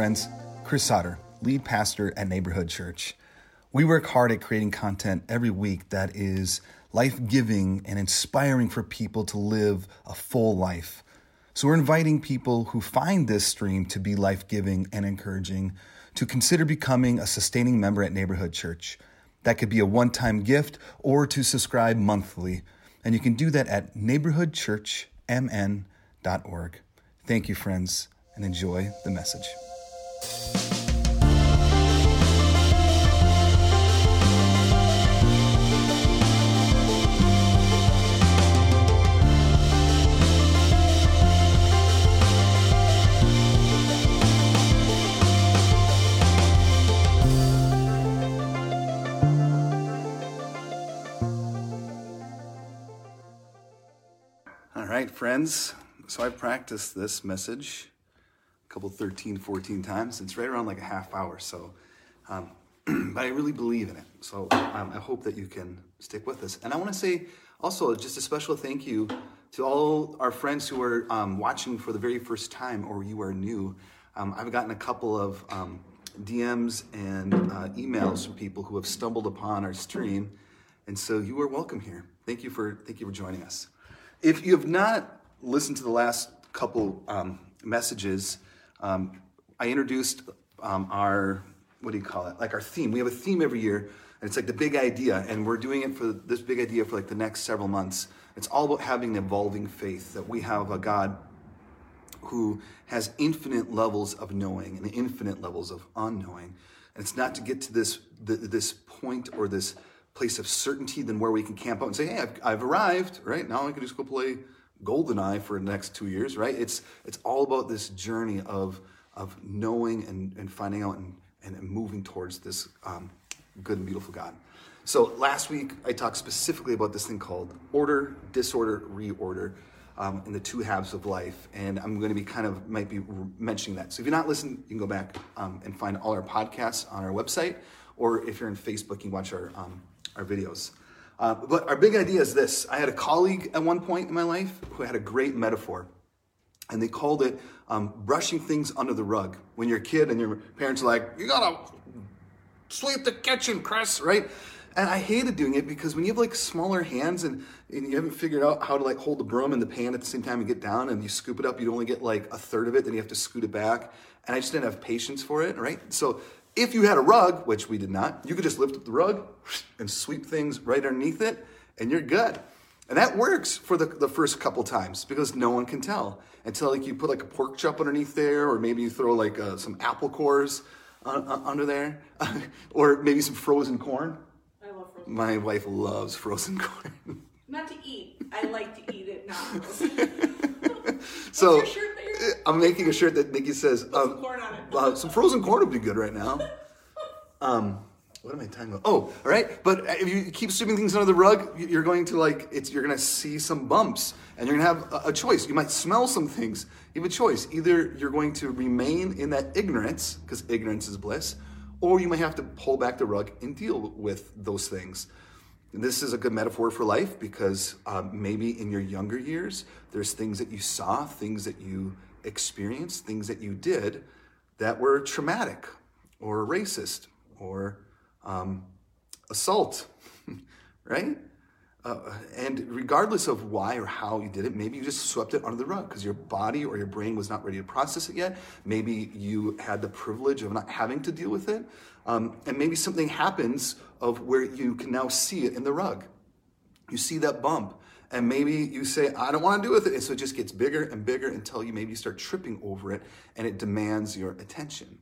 friends. Chris Sauter, lead pastor at Neighborhood Church. We work hard at creating content every week that is life giving and inspiring for people to live a full life. So, we're inviting people who find this stream to be life giving and encouraging to consider becoming a sustaining member at Neighborhood Church. That could be a one time gift or to subscribe monthly. And you can do that at neighborhoodchurchmn.org. Thank you, friends, and enjoy the message. All right, friends. So I've practiced this message couple 13, 14 times. It's right around like a half hour. So, um, but I really believe in it. So um, I hope that you can stick with us. And I want to say also just a special thank you to all our friends who are um, watching for the very first time or you are new. Um, I've gotten a couple of um, DMs and uh, emails from people who have stumbled upon our stream. And so you are welcome here. Thank you for thank you for joining us. If you have not listened to the last couple um, messages, um, I introduced um, our what do you call it? Like our theme. We have a theme every year, and it's like the big idea, and we're doing it for this big idea for like the next several months. It's all about having an evolving faith that we have a God who has infinite levels of knowing and infinite levels of unknowing. And it's not to get to this this point or this place of certainty than where we can camp out and say, hey, I've, I've arrived, right? Now I can just go play GoldenEye for the next two years, right? It's, it's all about this journey of, of knowing and, and finding out and, and moving towards this um, good and beautiful God. So last week I talked specifically about this thing called order, disorder, reorder. Um, in the two halves of life, and I'm going to be kind of might be mentioning that. So if you're not listening, you can go back um, and find all our podcasts on our website, or if you're in Facebook, you can watch our um, our videos. Uh, but our big idea is this I had a colleague at one point in my life who had a great metaphor, and they called it um, brushing things under the rug. When you're a kid and your parents are like, you gotta sweep the kitchen, Chris, right? And I hated doing it because when you have like smaller hands and, and you haven't figured out how to like hold the broom and the pan at the same time and get down and you scoop it up, you'd only get like a third of it, then you have to scoot it back. And I just didn't have patience for it, right? So if you had a rug, which we did not, you could just lift up the rug and sweep things right underneath it, and you're good. And that works for the, the first couple times because no one can tell until like you put like a pork chop underneath there, or maybe you throw like uh, some apple cores uh, under there, or maybe some frozen corn. I love frozen. My wife loves frozen corn. Not to eat. I like to eat it now. so your shirt that you're- I'm making a shirt that Nikki says some um, corn on it. uh, some frozen corn would be good right now. Um, what am I talking about? Oh, all right. But if you keep sweeping things under the rug, you're going to like it's you're going to see some bumps, and you're going to have a, a choice. You might smell some things. You have a choice. Either you're going to remain in that ignorance because ignorance is bliss, or you might have to pull back the rug and deal with those things. And this is a good metaphor for life because um, maybe in your younger years, there's things that you saw, things that you experienced, things that you did that were traumatic or racist or um, assault, right? Uh, and regardless of why or how you did it, maybe you just swept it under the rug because your body or your brain was not ready to process it yet. Maybe you had the privilege of not having to deal with it. Um, and maybe something happens of where you can now see it in the rug. You see that bump, and maybe you say, I don't want to do with it. And so it just gets bigger and bigger until you maybe start tripping over it and it demands your attention.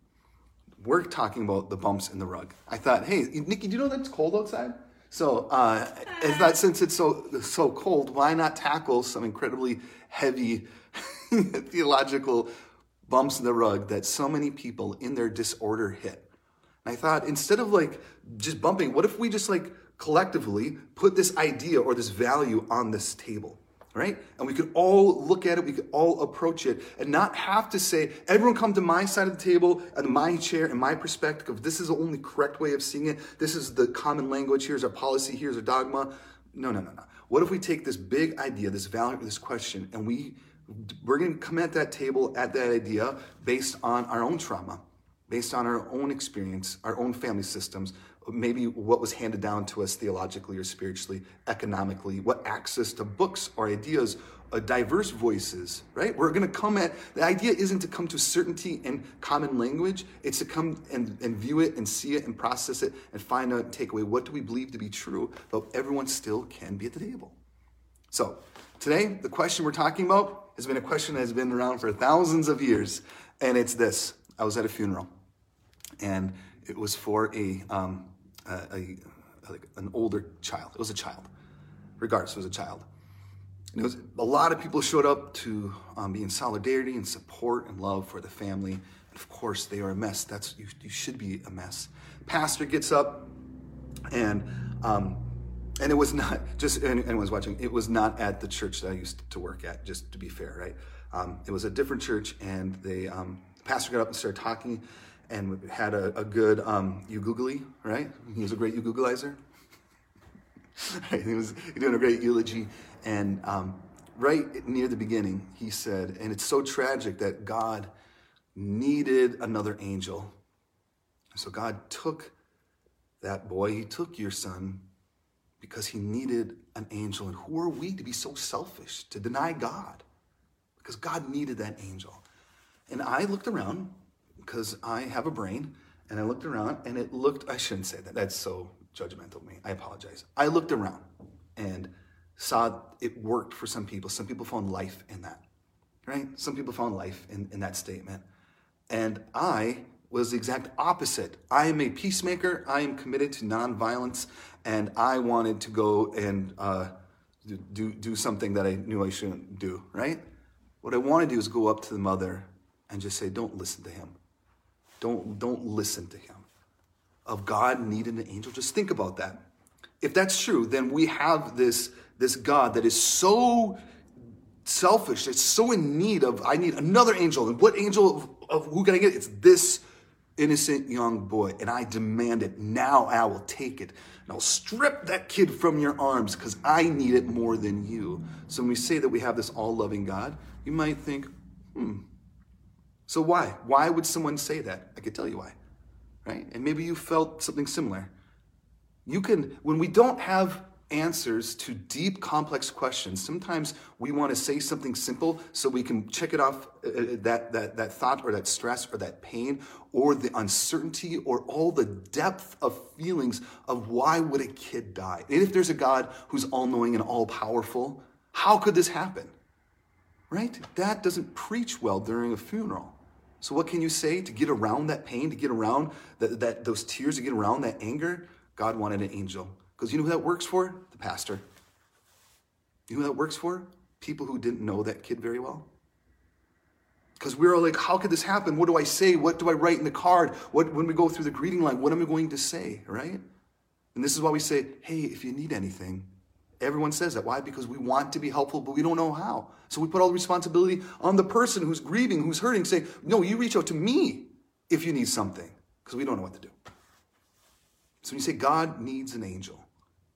We're talking about the bumps in the rug. I thought, hey, Nikki, do you know that it's cold outside? So, uh, it's since it's so so cold. Why not tackle some incredibly heavy theological bumps in the rug that so many people in their disorder hit? And I thought, instead of like just bumping, what if we just like collectively put this idea or this value on this table? Right? And we could all look at it, we could all approach it, and not have to say, everyone come to my side of the table and my chair and my perspective this is the only correct way of seeing it. This is the common language. Here's our policy, here's our dogma. No, no, no, no. What if we take this big idea, this value, this question, and we we're going to come at that table at that idea based on our own trauma, based on our own experience, our own family systems, maybe what was handed down to us theologically or spiritually, economically, what access to books or ideas, uh, diverse voices, right? We're going to come at the idea isn't to come to certainty and common language, it's to come and, and view it and see it and process it and find out and take away what do we believe to be true, but everyone still can be at the table. So, today, the question we're talking about has been a question that has been around for thousands of years, and it's this I was at a funeral, and it was for a, um, a, a like an older child. It was a child. Regardless, it was a child. And it was a lot of people showed up to um, be in solidarity and support and love for the family. And of course, they are a mess. That's you, you should be a mess. Pastor gets up, and um, and it was not just anyone's watching. It was not at the church that I used to work at. Just to be fair, right? Um, it was a different church, and they um, the pastor got up and started talking, and had a, a good um, googly, right? He was a great you googleizer. he was doing a great eulogy, and um, right near the beginning, he said, and it's so tragic that God needed another angel. So God took that boy, he took your son because he needed an angel. And who are we to be so selfish, to deny God? Because God needed that angel. And I looked around because I have a brain, and I looked around and it looked, I shouldn't say that, that's so judgmental of me. I apologize. I looked around and saw it worked for some people. Some people found life in that, right? Some people found life in, in that statement. And I was the exact opposite. I am a peacemaker. I am committed to nonviolence, and I wanted to go and uh, do, do something that I knew I shouldn't do, right? What I want to do is go up to the mother and just say, Don't listen to him. Don't, don't listen to him. Of God needing an angel, just think about that. If that's true, then we have this, this God that is so selfish, it's so in need of, I need another angel. And what angel of, of who can I get? It's this innocent young boy, and I demand it. Now I will take it. And I'll strip that kid from your arms because I need it more than you. So when we say that we have this all loving God, you might think, hmm. So why? Why would someone say that? I could tell you why. Right? And maybe you felt something similar. You can, when we don't have answers to deep, complex questions. Sometimes we want to say something simple so we can check it off uh, uh, that, that, that thought or that stress or that pain or the uncertainty or all the depth of feelings of why would a kid die? And if there's a God who's all knowing and all powerful, how could this happen? Right? That doesn't preach well during a funeral. So, what can you say to get around that pain, to get around that, that, those tears, to get around that anger? God wanted an angel. Because you know who that works for? The pastor. You know who that works for? People who didn't know that kid very well. Because we're all like, how could this happen? What do I say? What do I write in the card? What when we go through the greeting line, what am I going to say? Right? And this is why we say, hey, if you need anything, everyone says that. Why? Because we want to be helpful, but we don't know how. So we put all the responsibility on the person who's grieving, who's hurting, saying, no, you reach out to me if you need something, because we don't know what to do. So when you say God needs an angel,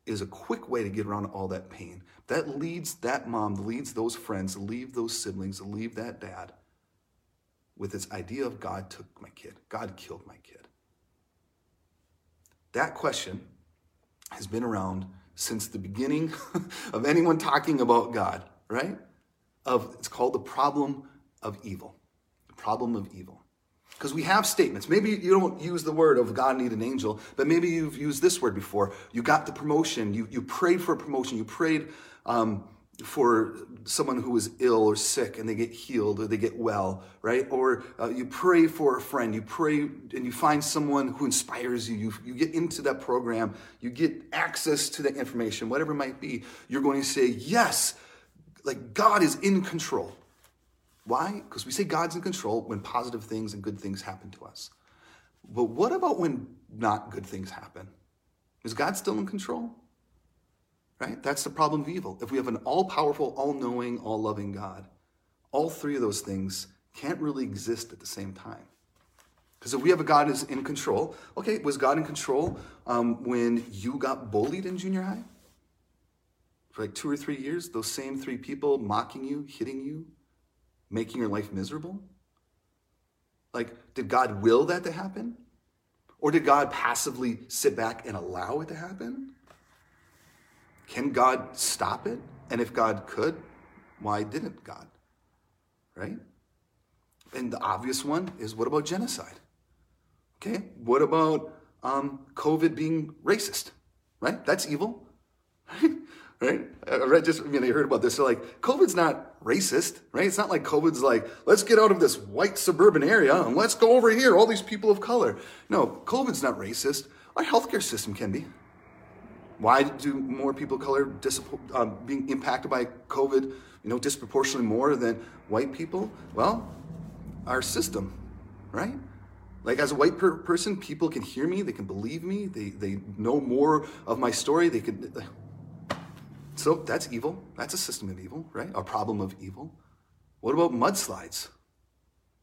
is a quick way to get around all that pain. That leads that mom, leads those friends, leave those siblings, leave that dad with this idea of God took my kid, God killed my kid. That question has been around since the beginning of anyone talking about God, right? Of it's called the problem of evil. The problem of evil. Because we have statements. Maybe you don't use the word of God need an angel, but maybe you've used this word before. You got the promotion. You, you prayed for a promotion. You prayed um, for someone who is ill or sick and they get healed or they get well, right? Or uh, you pray for a friend. You pray and you find someone who inspires you. you. You get into that program. You get access to that information, whatever it might be. You're going to say, yes, like God is in control. Why? Because we say God's in control when positive things and good things happen to us. But what about when not good things happen? Is God still in control? Right? That's the problem of evil. If we have an all powerful, all knowing, all loving God, all three of those things can't really exist at the same time. Because if we have a God who's in control, okay, was God in control um, when you got bullied in junior high? For like two or three years, those same three people mocking you, hitting you, making your life miserable? Like, did God will that to happen? Or did God passively sit back and allow it to happen? Can God stop it? And if God could, why didn't God? Right? And the obvious one is what about genocide? Okay, what about um, COVID being racist? Right? That's evil. right? I read just, I mean, I heard about this. So like, COVID's not racist, right? It's not like COVID's like, let's get out of this white suburban area and let's go over here, all these people of color. No, COVID's not racist. Our healthcare system can be. Why do more people of color um, being impacted by COVID, you know, disproportionately more than white people? Well, our system, right? Like as a white per- person, people can hear me, they can believe me, they, they know more of my story, they could. So that's evil. That's a system of evil, right? A problem of evil. What about mudslides?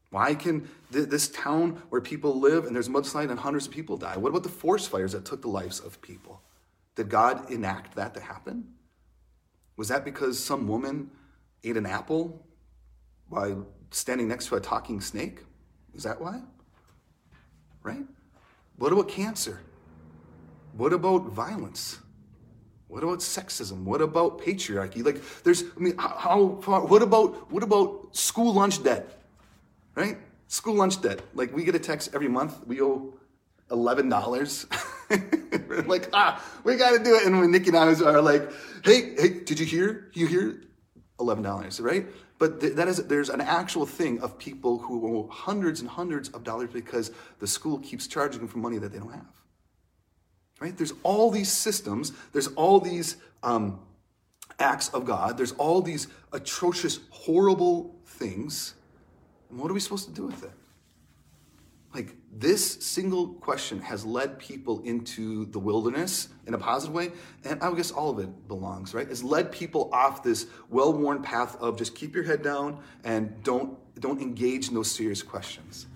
Why can th- this town where people live and there's mudslide and hundreds of people die? What about the forest fires that took the lives of people? Did God enact that to happen? Was that because some woman ate an apple while standing next to a talking snake? Is that why? Right? What about cancer? What about violence? What about sexism? What about patriarchy? Like, there's, I mean, how far, what about, what about school lunch debt? Right? School lunch debt. Like, we get a text every month, we owe $11. like, ah, we got to do it. And when Nikki and I are like, hey, hey, did you hear? You hear? $11, right? But th- that is, there's an actual thing of people who owe hundreds and hundreds of dollars because the school keeps charging them for money that they don't have. Right? There's all these systems, there's all these um, acts of God, there's all these atrocious, horrible things. And what are we supposed to do with it? Like, this single question has led people into the wilderness in a positive way, and I guess all of it belongs, right? It's led people off this well-worn path of just keep your head down and don't don't engage in those serious questions.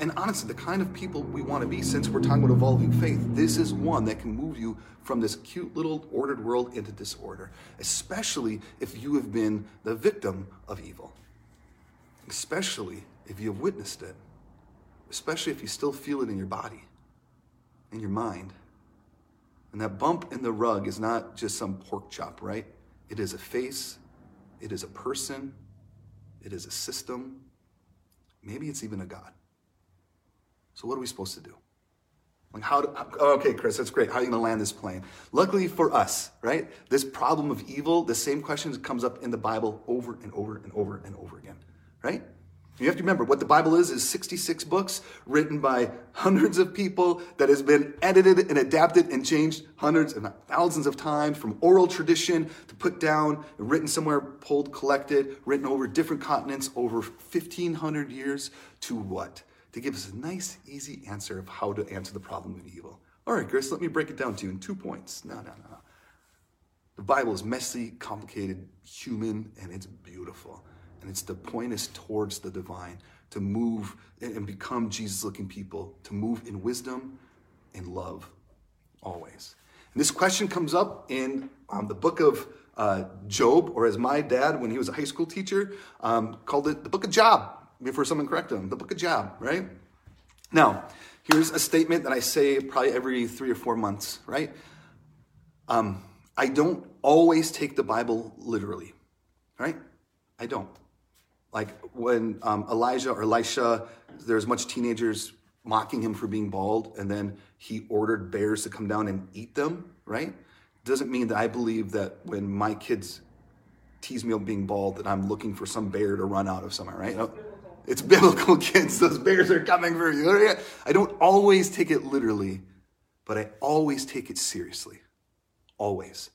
And honestly, the kind of people we want to be, since we're talking about evolving faith, this is one that can move you from this cute little ordered world into disorder, especially if you have been the victim of evil, especially if you have witnessed it especially if you still feel it in your body, in your mind. And that bump in the rug is not just some pork chop, right? It is a face, it is a person, it is a system. Maybe it's even a God. So, what are we supposed to do? Like, how, do, okay, Chris, that's great. How are you going to land this plane? Luckily for us, right? This problem of evil, the same question comes up in the Bible over and over and over and over again, right? You have to remember what the Bible is is 66 books written by hundreds of people that has been edited and adapted and changed hundreds and thousands of times from oral tradition to put down, written somewhere, pulled, collected, written over different continents over 1500 years to what? To give us a nice, easy answer of how to answer the problem of evil. All right, Chris, let me break it down to you in two points. No, no, no, no. The Bible is messy, complicated, human, and it's beautiful. And it's to point us towards the divine, to move and become Jesus looking people, to move in wisdom and love always. And this question comes up in um, the book of uh, Job, or as my dad, when he was a high school teacher, um, called it the book of Job, before someone corrected him, the book of Job, right? Now, here's a statement that I say probably every three or four months, right? Um, I don't always take the Bible literally, right? I don't. Like when um, Elijah or Elisha, there's much teenagers mocking him for being bald, and then he ordered bears to come down and eat them, right? Doesn't mean that I believe that when my kids tease me of being bald, that I'm looking for some bear to run out of somewhere, right? No, it's biblical, kids. Those bears are coming for you. I don't always take it literally, but I always take it seriously. Always.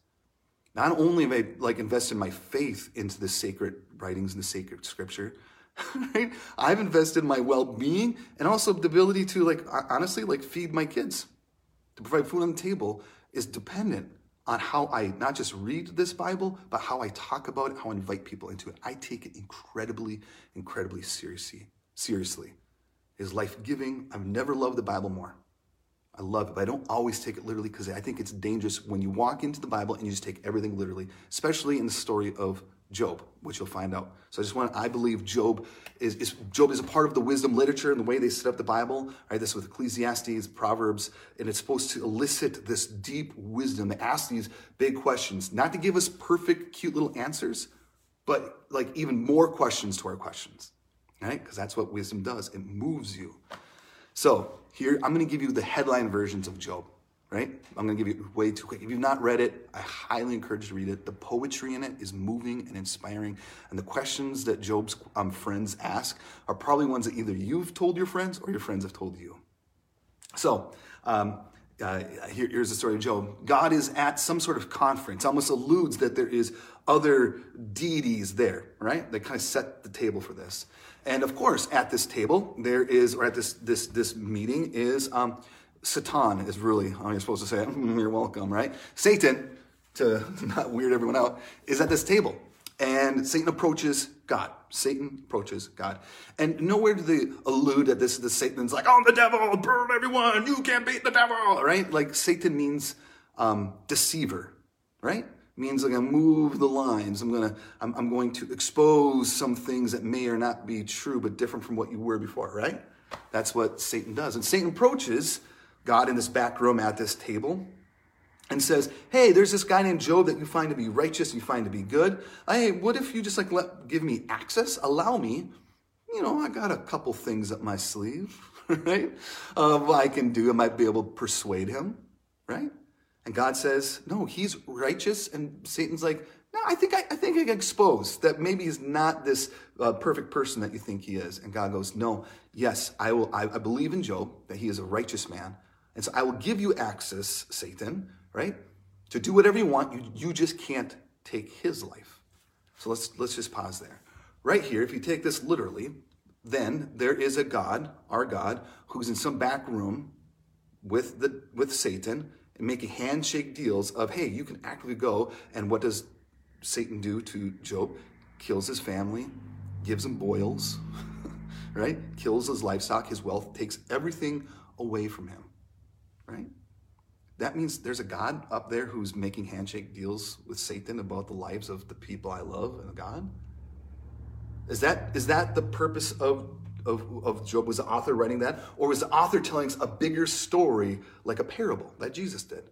Not only have I like invested my faith into the sacred writings and the sacred scripture, right? I've invested my well-being and also the ability to like honestly like feed my kids. To provide food on the table is dependent on how I not just read this Bible, but how I talk about it, how I invite people into it. I take it incredibly, incredibly seriously. Seriously. It is life-giving. I've never loved the Bible more. I love it, but I don't always take it literally because I think it's dangerous when you walk into the Bible and you just take everything literally, especially in the story of Job, which you'll find out. So I just want I believe Job is, is Job is a part of the wisdom literature and the way they set up the Bible. Right, this with Ecclesiastes, Proverbs, and it's supposed to elicit this deep wisdom. They ask these big questions, not to give us perfect, cute little answers, but like even more questions to our questions. Right? Because that's what wisdom does. It moves you. So here I'm going to give you the headline versions of Job right? I'm going to give you way too quick. If you've not read it, I highly encourage you to read it. The poetry in it is moving and inspiring. And the questions that Job's um, friends ask are probably ones that either you've told your friends or your friends have told you. So, um, uh, here, here's the story of Job. God is at some sort of conference, almost alludes that there is other deities there, right? They kind of set the table for this. And of course, at this table, there is, or at this this this meeting is um, Satan is really how you're supposed to say it. You're welcome, right? Satan, to not weird everyone out, is at this table. And Satan approaches God. Satan approaches God. And nowhere do they allude that this is the Satan's like, oh, the devil, burn everyone, you can't beat the devil, right? Like Satan means um, deceiver, right? means like I'm gonna move the lines. I'm gonna, I'm, I'm going to expose some things that may or not be true, but different from what you were before, right? That's what Satan does. And Satan approaches God in this back room at this table and says, Hey, there's this guy named Job that you find to be righteous, you find to be good. Hey, what if you just like let give me access, allow me? You know, I got a couple things up my sleeve, right? Uh, I can do. I might be able to persuade him, right? And God says, No, he's righteous. And Satan's like, No, I think I, I think I can expose that maybe he's not this uh, perfect person that you think he is. And God goes, No, yes, I will. I, I believe in Job that he is a righteous man. And so I will give you access, Satan, right? To do whatever you want. You, you just can't take his life. So let's let's just pause there. Right here, if you take this literally, then there is a God, our God, who's in some back room with the with Satan and making handshake deals of, hey, you can actually go. And what does Satan do to Job? Kills his family, gives him boils, right? Kills his livestock, his wealth, takes everything away from him right? That means there's a God up there who's making handshake deals with Satan about the lives of the people I love and God. Is that is that the purpose of of, of Job? Was the author writing that, or was the author telling us a bigger story like a parable that Jesus did?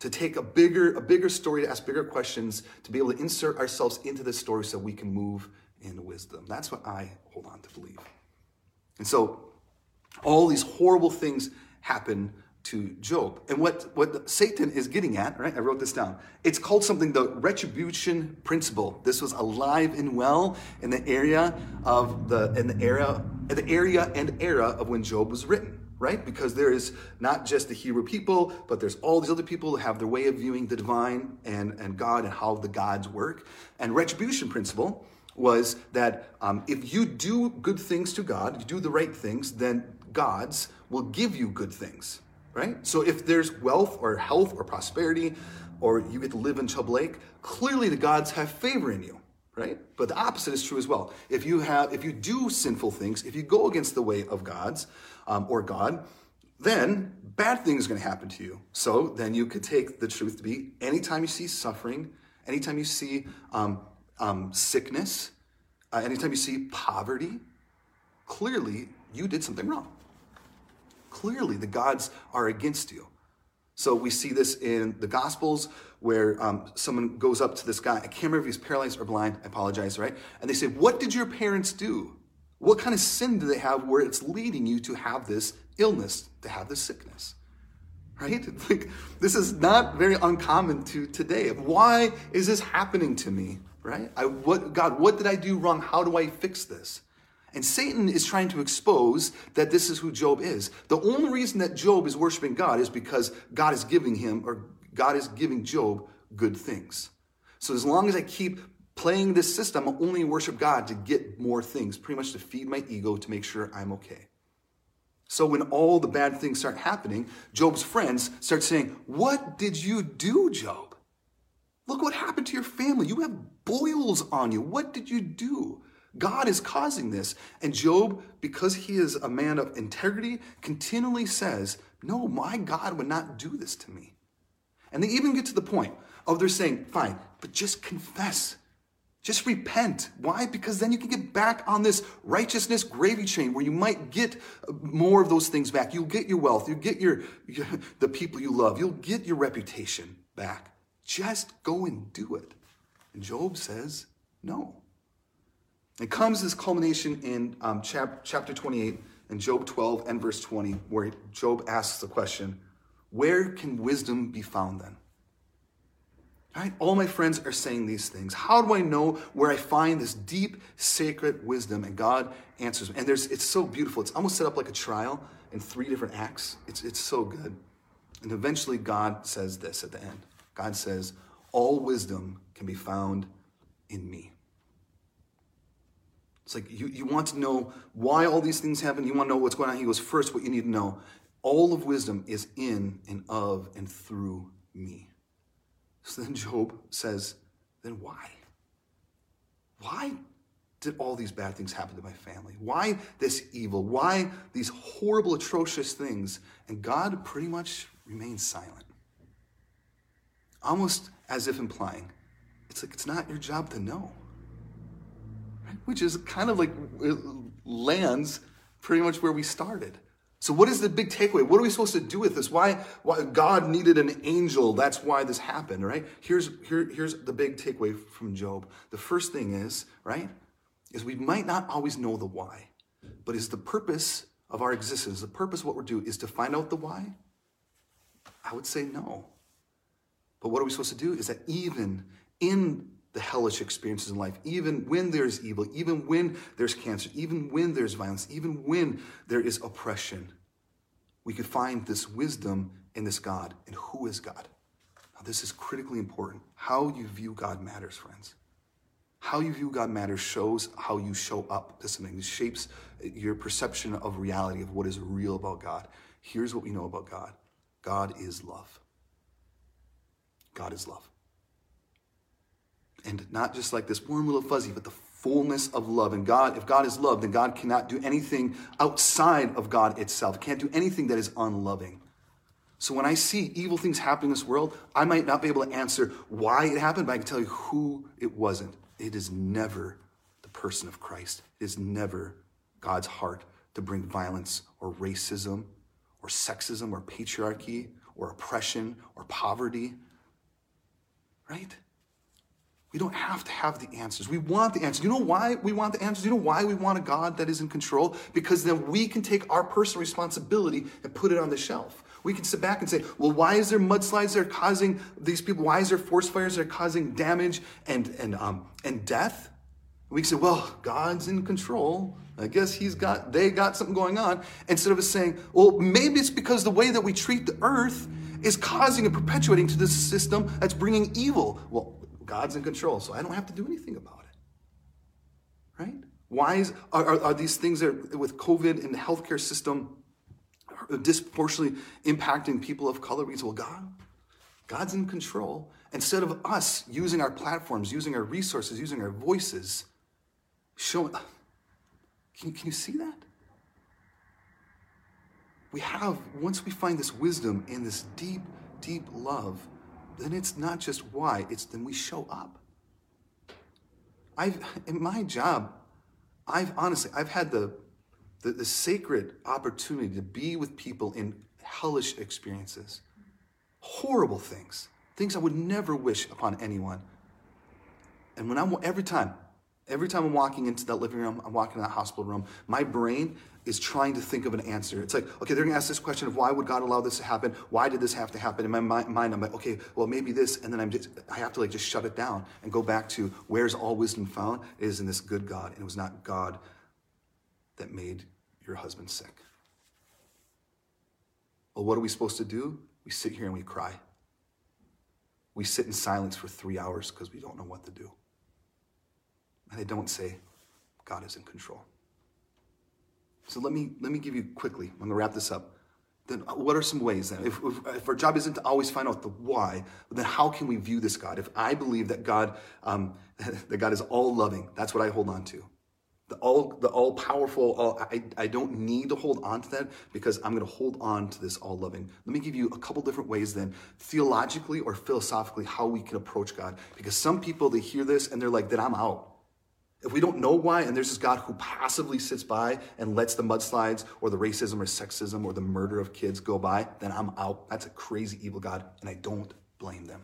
To take a bigger a bigger story, to ask bigger questions, to be able to insert ourselves into this story so we can move in wisdom. That's what I hold on to believe. And so, all these horrible things happen to Job. And what, what Satan is getting at, right? I wrote this down. It's called something the retribution principle. This was alive and well in the area of the in the era the area and era of when Job was written, right? Because there is not just the Hebrew people, but there's all these other people who have their way of viewing the divine and, and God and how the gods work. And retribution principle was that um, if you do good things to God, you do the right things, then gods will give you good things right? So if there's wealth or health or prosperity, or you get to live in Chub Lake, clearly the gods have favor in you, right? But the opposite is true as well. If you have, if you do sinful things, if you go against the way of gods um, or God, then bad things are going to happen to you. So then you could take the truth to be anytime you see suffering, anytime you see um, um, sickness, uh, anytime you see poverty, clearly you did something wrong. Clearly, the gods are against you. So we see this in the Gospels where um, someone goes up to this guy. I can't remember if he's paralyzed or blind. I apologize, right? And they say, What did your parents do? What kind of sin do they have where it's leading you to have this illness, to have this sickness? Right? Like, this is not very uncommon to today. Why is this happening to me? Right? I, what, God, what did I do wrong? How do I fix this? And Satan is trying to expose that this is who Job is. The only reason that Job is worshiping God is because God is giving him, or God is giving Job good things. So as long as I keep playing this system, I'll only worship God to get more things, pretty much to feed my ego to make sure I'm okay. So when all the bad things start happening, Job's friends start saying, What did you do, Job? Look what happened to your family. You have boils on you. What did you do? God is causing this. And Job, because he is a man of integrity, continually says, No, my God would not do this to me. And they even get to the point of they're saying, Fine, but just confess. Just repent. Why? Because then you can get back on this righteousness gravy train where you might get more of those things back. You'll get your wealth. You'll get your, your the people you love. You'll get your reputation back. Just go and do it. And Job says, no. It comes this culmination in um, chap- chapter 28 and Job 12 and verse 20, where Job asks the question, Where can wisdom be found then? Right? All my friends are saying these things. How do I know where I find this deep, sacred wisdom? And God answers. And there's, it's so beautiful. It's almost set up like a trial in three different acts. It's, it's so good. And eventually, God says this at the end God says, All wisdom can be found in me. It's like you, you want to know why all these things happen. You want to know what's going on. He goes, First, what you need to know all of wisdom is in and of and through me. So then Job says, then why? Why did all these bad things happen to my family? Why this evil? Why these horrible, atrocious things? And God pretty much remains silent. Almost as if implying, it's like it's not your job to know. Which is kind of like uh, lands pretty much where we started. So, what is the big takeaway? What are we supposed to do with this? Why, why God needed an angel? That's why this happened, right? Here's, here, here's the big takeaway from Job. The first thing is, right, is we might not always know the why, but is the purpose of our existence, the purpose of what we're doing is to find out the why? I would say no. But what are we supposed to do is that even in the hellish experiences in life, even when there's evil, even when there's cancer, even when there's violence, even when there is oppression, we could find this wisdom in this God. And who is God? Now, this is critically important. How you view God matters, friends. How you view God matters shows how you show up to something. It shapes your perception of reality, of what is real about God. Here's what we know about God God is love. God is love and not just like this warm little fuzzy, but the fullness of love. And God, if God is love, then God cannot do anything outside of God itself. Can't do anything that is unloving. So when I see evil things happening in this world, I might not be able to answer why it happened, but I can tell you who it wasn't. It is never the person of Christ. It is never God's heart to bring violence or racism or sexism or patriarchy or oppression or poverty. Right? We don't have to have the answers. We want the answers. You know why we want the answers? You know why we want a God that is in control? Because then we can take our personal responsibility and put it on the shelf. We can sit back and say, well, why is there mudslides that are causing these people? Why is there forest fires that are causing damage and, and, um, and death? We can say, well, God's in control. I guess he's got, they got something going on. Instead of us saying, well, maybe it's because the way that we treat the earth is causing and perpetuating to this system that's bringing evil. Well, God's in control, so I don't have to do anything about it. Right? Why is, are, are these things that with COVID and the healthcare system disproportionately impacting people of color? Say, well, God, God's in control. Instead of us using our platforms, using our resources, using our voices, showing. Uh, can, can you see that? We have, once we find this wisdom in this deep, deep love, then it's not just why, it's then we show up. I've, in my job, I've honestly, I've had the, the, the sacred opportunity to be with people in hellish experiences, horrible things, things I would never wish upon anyone. And when I'm, every time, every time I'm walking into that living room, I'm walking in that hospital room, my brain is trying to think of an answer. It's like, okay, they're gonna ask this question of why would God allow this to happen? Why did this have to happen? In my mind, I'm like, okay, well, maybe this, and then I'm just, I have to like just shut it down and go back to where's all wisdom found? It is in this good God, and it was not God that made your husband sick. Well, what are we supposed to do? We sit here and we cry. We sit in silence for three hours because we don't know what to do. And they don't say, God is in control. So let me let me give you quickly. I'm gonna wrap this up. Then what are some ways then? If, if, if our job isn't to always find out the why, then how can we view this God? If I believe that God um, that God is all loving, that's what I hold on to. The all, the all powerful, all, I, I don't need to hold on to that because I'm to hold on to this all loving. Let me give you a couple different ways then, theologically or philosophically, how we can approach God. Because some people, they hear this and they're like, then I'm out. If we don't know why, and there's this God who passively sits by and lets the mudslides or the racism or sexism or the murder of kids go by, then I'm out. That's a crazy, evil God, and I don't blame them.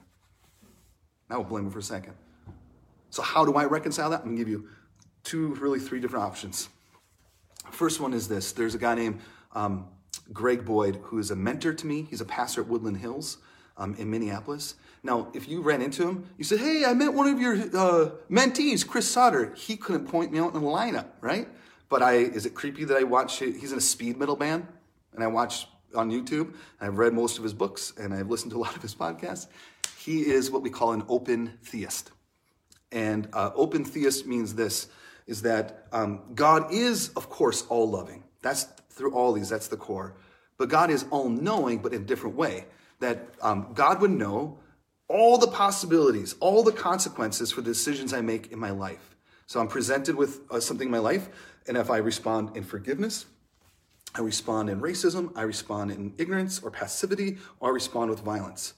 I will blame them for a second. So, how do I reconcile that? I'm to give you two, really three different options. First one is this there's a guy named um, Greg Boyd who is a mentor to me. He's a pastor at Woodland Hills um, in Minneapolis. Now, if you ran into him, you said, Hey, I met one of your uh, mentees, Chris Sauter. He couldn't point me out in the lineup, right? But I, is it creepy that I watch, he's in a speed metal band and I watch on YouTube. I've read most of his books and I've listened to a lot of his podcasts. He is what we call an open theist. And uh, open theist means this is that um, God is, of course, all loving. That's through all these, that's the core. But God is all knowing, but in a different way. That um, God would know all the possibilities, all the consequences for the decisions I make in my life. So I'm presented with uh, something in my life, and if I respond in forgiveness, I respond in racism, I respond in ignorance or passivity, or I respond with violence.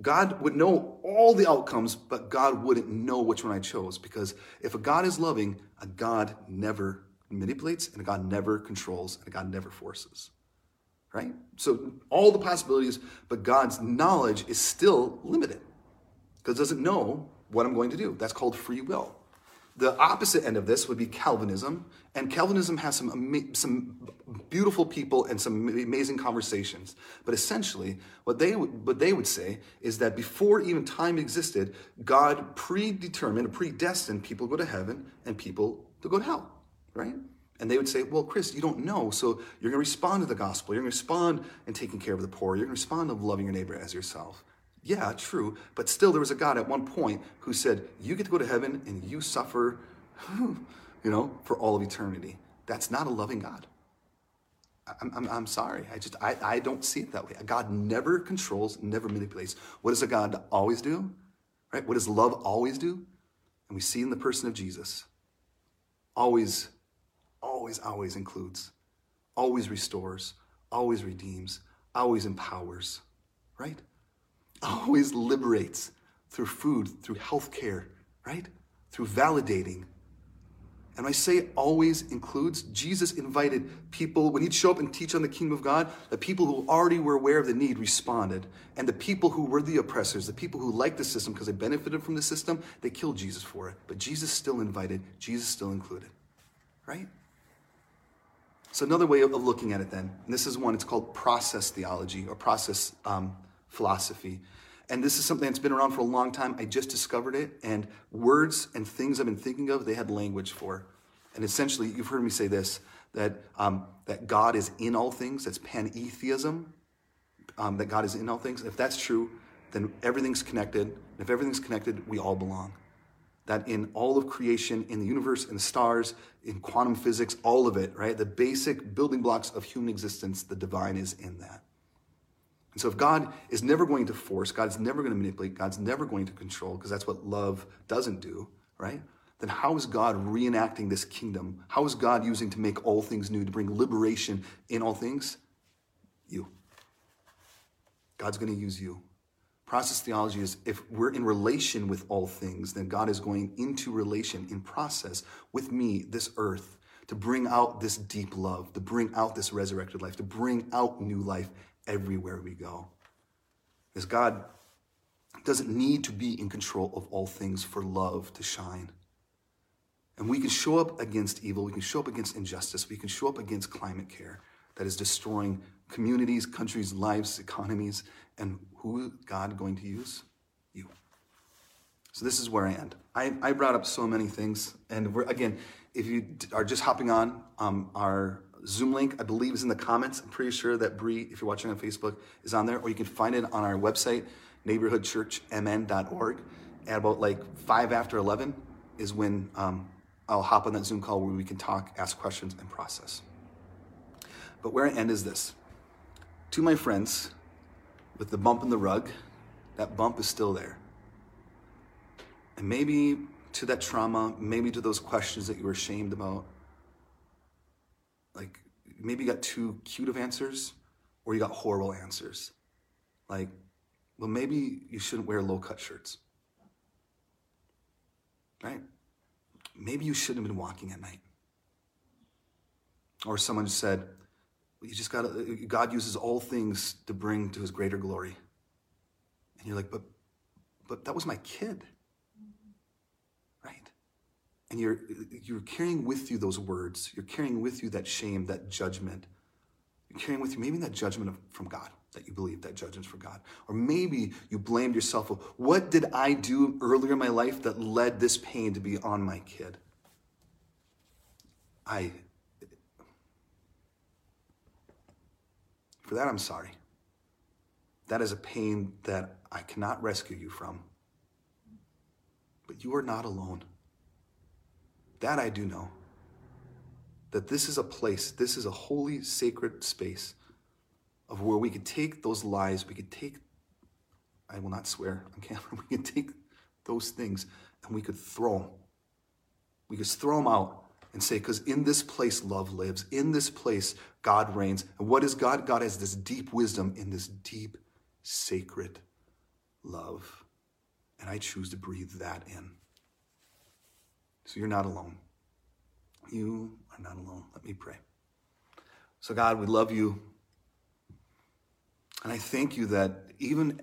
God would know all the outcomes, but God wouldn't know which one I chose because if a God is loving, a God never manipulates and a God never controls and a God never forces. Right? So all the possibilities, but God's knowledge is still limited because doesn't know what I'm going to do. That's called free will. The opposite end of this would be Calvinism, and Calvinism has some some beautiful people and some amazing conversations. But essentially, what they would, what they would say is that before even time existed, God predetermined, predestined people to go to heaven and people to go to hell, right? And they would say, Well, Chris, you don't know. So you're going to respond to the gospel. You're going to respond in taking care of the poor. You're going to respond to loving your neighbor as yourself. Yeah, true. But still, there was a God at one point who said, You get to go to heaven and you suffer, you know, for all of eternity. That's not a loving God. I'm, I'm, I'm sorry. I just, I, I don't see it that way. God never controls, never manipulates. What does a God always do? Right? What does love always do? And we see in the person of Jesus. Always, always, always includes, always restores, always redeems, always empowers, right? always liberates through food, through health care, right? Through validating. And I say always includes, Jesus invited people, when he'd show up and teach on the kingdom of God, the people who already were aware of the need responded. And the people who were the oppressors, the people who liked the system because they benefited from the system, they killed Jesus for it. But Jesus still invited, Jesus still included, right? So, another way of looking at it then, this is one, it's called process theology or process um, philosophy. And this is something that's been around for a long time. I just discovered it, and words and things I've been thinking of, they had language for. And essentially, you've heard me say this that, um, that God is in all things. That's pantheism, um, that God is in all things. If that's true, then everything's connected. If everything's connected, we all belong. That in all of creation, in the universe, in the stars, in quantum physics, all of it, right? The basic building blocks of human existence, the divine is in that. And so if God is never going to force, God's never going to manipulate, God's never going to control, because that's what love doesn't do, right? Then how is God reenacting this kingdom? How is God using to make all things new, to bring liberation in all things? You. God's going to use you. Process theology is if we're in relation with all things, then God is going into relation, in process with me, this earth, to bring out this deep love, to bring out this resurrected life, to bring out new life everywhere we go. Because God doesn't need to be in control of all things for love to shine. And we can show up against evil, we can show up against injustice, we can show up against climate care that is destroying communities, countries, lives, economies. And who is God going to use? You. So this is where I end. I, I brought up so many things. And we're, again, if you are just hopping on, um, our Zoom link, I believe, is in the comments. I'm pretty sure that Bree, if you're watching on Facebook, is on there, or you can find it on our website, neighborhoodchurchmn.org. At about like five after 11 is when um, I'll hop on that Zoom call where we can talk, ask questions, and process. But where I end is this. To my friends, with the bump in the rug, that bump is still there. And maybe to that trauma, maybe to those questions that you were ashamed about, like maybe you got too cute of answers or you got horrible answers. Like, well, maybe you shouldn't wear low cut shirts. Right? Maybe you shouldn't have been walking at night. Or someone said, you just got to, God uses all things to bring to his greater glory. And you're like, but, but that was my kid. Right? And you're, you're carrying with you those words. You're carrying with you that shame, that judgment. You're carrying with you maybe that judgment from God, that you believe that judgment's from God. Or maybe you blamed yourself. What did I do earlier in my life that led this pain to be on my kid? I For that, I'm sorry. That is a pain that I cannot rescue you from. But you are not alone. That I do know. That this is a place, this is a holy, sacred space of where we could take those lies, we could take, I will not swear on camera, we could take those things and we could throw them. We could throw them out and say, because in this place love lives, in this place God reigns. And what is God? God has this deep wisdom in this deep, sacred love. And I choose to breathe that in. So you're not alone. You are not alone. Let me pray. So, God, we love you. And I thank you that even,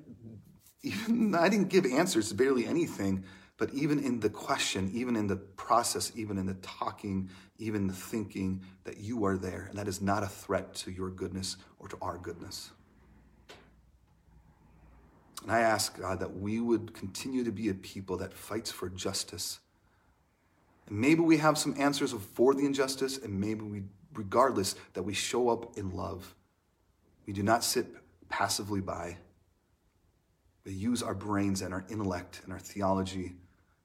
even I didn't give answers to barely anything. But even in the question, even in the process, even in the talking, even the thinking, that you are there. And that is not a threat to your goodness or to our goodness. And I ask, God, that we would continue to be a people that fights for justice. And maybe we have some answers for the injustice, and maybe we, regardless, that we show up in love. We do not sit passively by. We use our brains and our intellect and our theology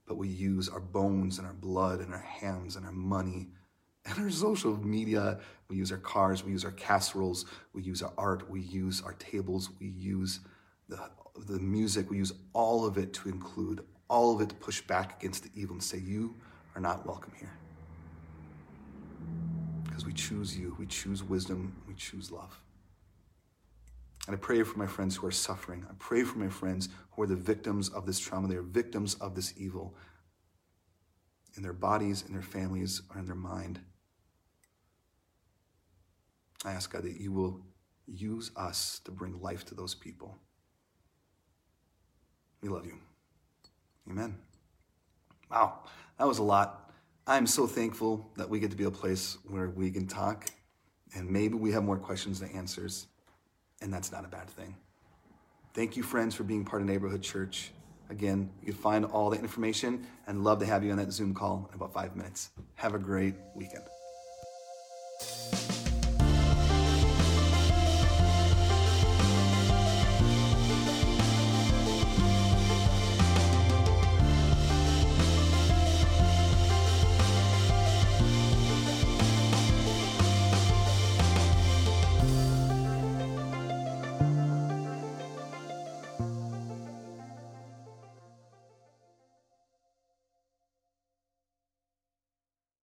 but we use our bones and our blood and our hands and our money and our social media. We use our cars, we use our casseroles, we use our art, we use our tables, we use the, the music, we use all of it to include all of it to push back against the evil and say, You are not welcome here. Because we choose you, we choose wisdom, we choose love. And I pray for my friends who are suffering. I pray for my friends who are the victims of this trauma. They're victims of this evil in their bodies, in their families, or in their mind. I ask God that you will use us to bring life to those people. We love you. Amen. Wow, that was a lot. I'm so thankful that we get to be a place where we can talk and maybe we have more questions than answers. And that's not a bad thing. Thank you, friends, for being part of Neighborhood Church. Again, you can find all the information and love to have you on that Zoom call in about five minutes. Have a great weekend.